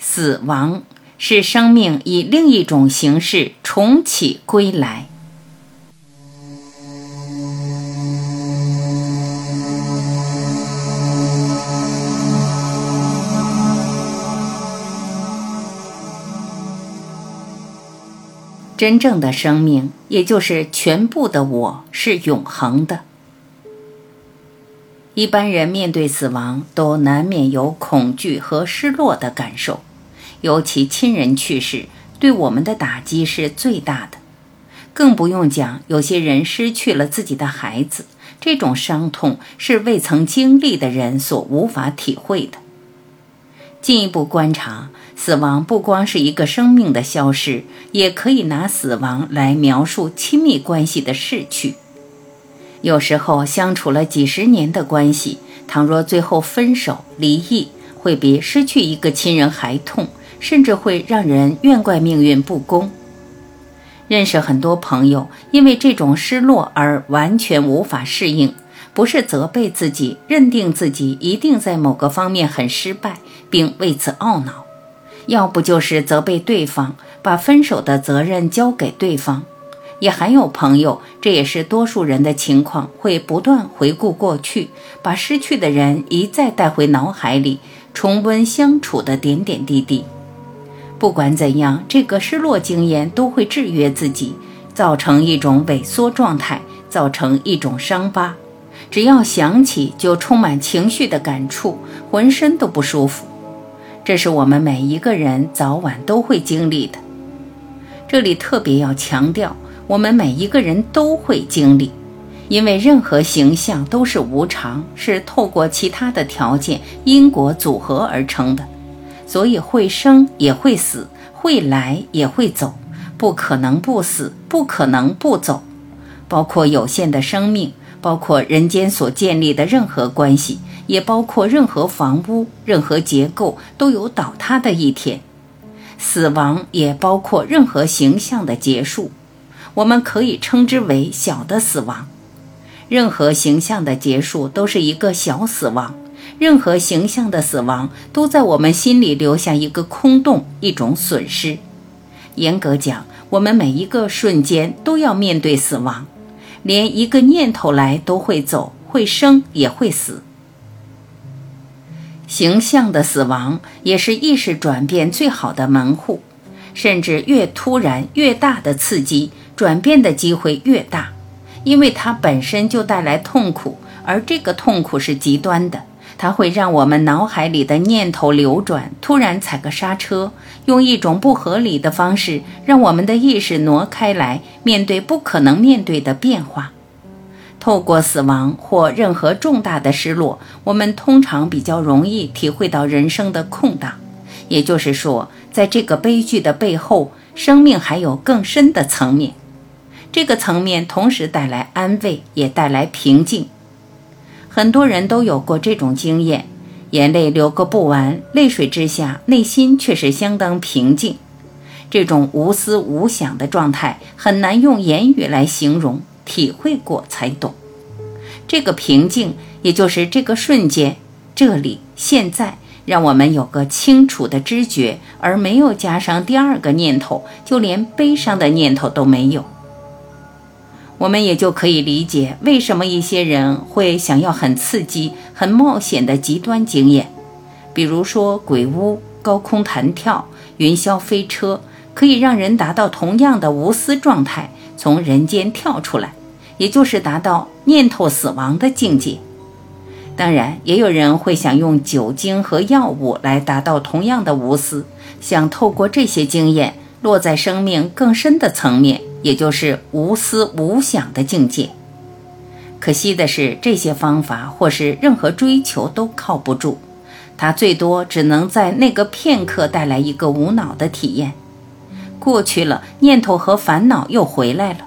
死亡是生命以另一种形式重启归来。真正的生命，也就是全部的我，是永恒的。一般人面对死亡，都难免有恐惧和失落的感受，尤其亲人去世，对我们的打击是最大的。更不用讲，有些人失去了自己的孩子，这种伤痛是未曾经历的人所无法体会的。进一步观察。死亡不光是一个生命的消失，也可以拿死亡来描述亲密关系的逝去。有时候相处了几十年的关系，倘若最后分手离异，会比失去一个亲人还痛，甚至会让人怨怪命运不公。认识很多朋友，因为这种失落而完全无法适应，不是责备自己，认定自己一定在某个方面很失败，并为此懊恼。要不就是责备对方，把分手的责任交给对方；也还有朋友，这也是多数人的情况，会不断回顾过去，把失去的人一再带回脑海里，重温相处的点点滴滴。不管怎样，这个失落经验都会制约自己，造成一种萎缩状态，造成一种伤疤。只要想起，就充满情绪的感触，浑身都不舒服。这是我们每一个人早晚都会经历的。这里特别要强调，我们每一个人都会经历，因为任何形象都是无常，是透过其他的条件因果组合而成的，所以会生也会死，会来也会走，不可能不死，不可能不走，包括有限的生命，包括人间所建立的任何关系。也包括任何房屋、任何结构都有倒塌的一天，死亡也包括任何形象的结束，我们可以称之为小的死亡。任何形象的结束都是一个小死亡，任何形象的死亡都在我们心里留下一个空洞，一种损失。严格讲，我们每一个瞬间都要面对死亡，连一个念头来都会走，会生也会死。形象的死亡也是意识转变最好的门户，甚至越突然越大的刺激，转变的机会越大，因为它本身就带来痛苦，而这个痛苦是极端的，它会让我们脑海里的念头流转，突然踩个刹车，用一种不合理的方式，让我们的意识挪开来，面对不可能面对的变化。透过死亡或任何重大的失落，我们通常比较容易体会到人生的空档。也就是说，在这个悲剧的背后，生命还有更深的层面。这个层面同时带来安慰，也带来平静。很多人都有过这种经验：眼泪流个不完，泪水之下，内心却是相当平静。这种无思无想的状态，很难用言语来形容。体会过才懂，这个平静，也就是这个瞬间，这里现在，让我们有个清楚的知觉，而没有加上第二个念头，就连悲伤的念头都没有。我们也就可以理解，为什么一些人会想要很刺激、很冒险的极端经验，比如说鬼屋、高空弹跳、云霄飞车，可以让人达到同样的无私状态，从人间跳出来。也就是达到念头死亡的境界。当然，也有人会想用酒精和药物来达到同样的无私，想透过这些经验落在生命更深的层面，也就是无私无想的境界。可惜的是，这些方法或是任何追求都靠不住，它最多只能在那个片刻带来一个无脑的体验，过去了，念头和烦恼又回来了。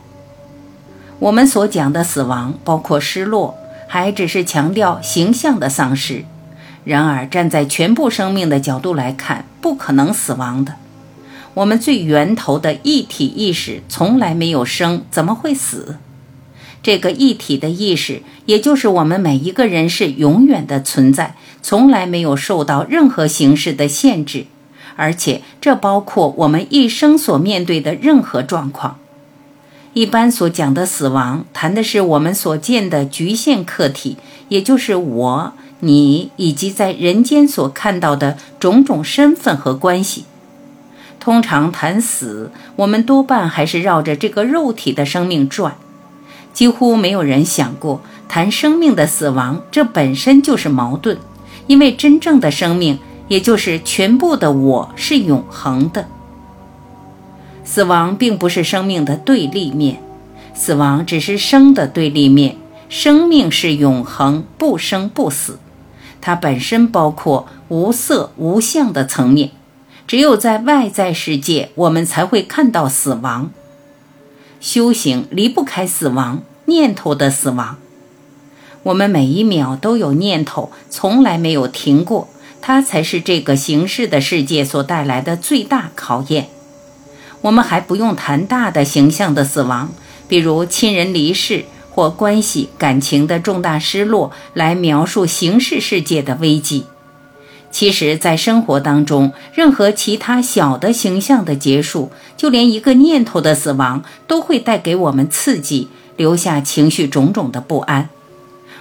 我们所讲的死亡，包括失落，还只是强调形象的丧失。然而，站在全部生命的角度来看，不可能死亡的。我们最源头的一体意识从来没有生，怎么会死？这个一体的意识，也就是我们每一个人是永远的存在，从来没有受到任何形式的限制，而且这包括我们一生所面对的任何状况。一般所讲的死亡，谈的是我们所见的局限客体，也就是我、你以及在人间所看到的种种身份和关系。通常谈死，我们多半还是绕着这个肉体的生命转，几乎没有人想过谈生命的死亡，这本身就是矛盾，因为真正的生命，也就是全部的我是永恒的。死亡并不是生命的对立面，死亡只是生的对立面。生命是永恒，不生不死，它本身包括无色无相的层面。只有在外在世界，我们才会看到死亡。修行离不开死亡，念头的死亡。我们每一秒都有念头，从来没有停过，它才是这个形式的世界所带来的最大考验。我们还不用谈大的形象的死亡，比如亲人离世或关系感情的重大失落，来描述形式世界的危机。其实，在生活当中，任何其他小的形象的结束，就连一个念头的死亡，都会带给我们刺激，留下情绪种种的不安。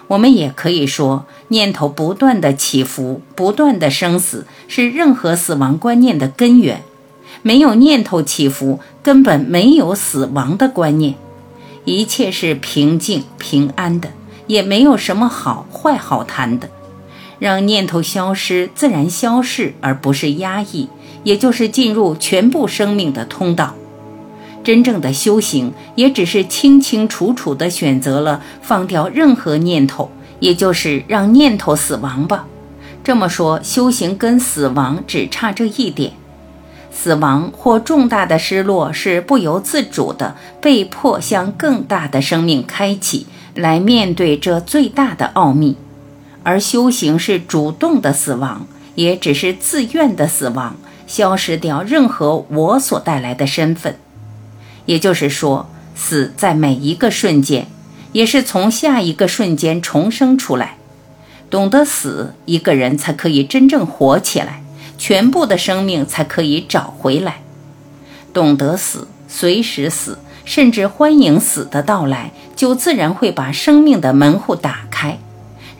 我们也可以说，念头不断的起伏，不断的生死，是任何死亡观念的根源。没有念头起伏，根本没有死亡的观念，一切是平静平安的，也没有什么好坏好谈的。让念头消失，自然消逝，而不是压抑，也就是进入全部生命的通道。真正的修行，也只是清清楚楚地选择了放掉任何念头，也就是让念头死亡吧。这么说，修行跟死亡只差这一点。死亡或重大的失落是不由自主的，被迫向更大的生命开启，来面对这最大的奥秘；而修行是主动的死亡，也只是自愿的死亡，消失掉任何我所带来的身份。也就是说，死在每一个瞬间，也是从下一个瞬间重生出来。懂得死，一个人才可以真正活起来。全部的生命才可以找回来。懂得死，随时死，甚至欢迎死的到来，就自然会把生命的门户打开，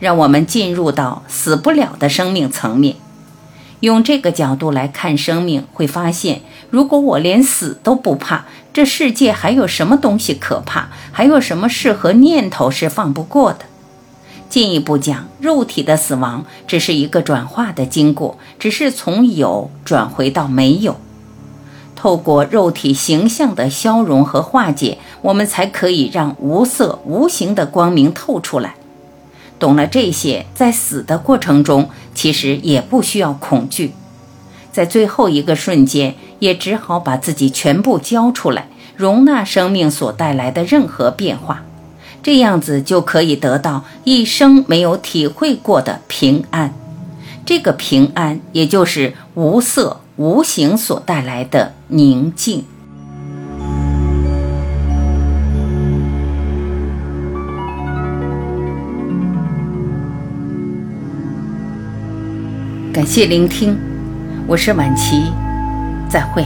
让我们进入到死不了的生命层面。用这个角度来看生命，会发现，如果我连死都不怕，这世界还有什么东西可怕？还有什么事和念头是放不过的？进一步讲，肉体的死亡只是一个转化的经过，只是从有转回到没有。透过肉体形象的消融和化解，我们才可以让无色无形的光明透出来。懂了这些，在死的过程中，其实也不需要恐惧，在最后一个瞬间，也只好把自己全部交出来，容纳生命所带来的任何变化。这样子就可以得到一生没有体会过的平安，这个平安也就是无色无形所带来的宁静。感谢聆听，我是晚琪，再会。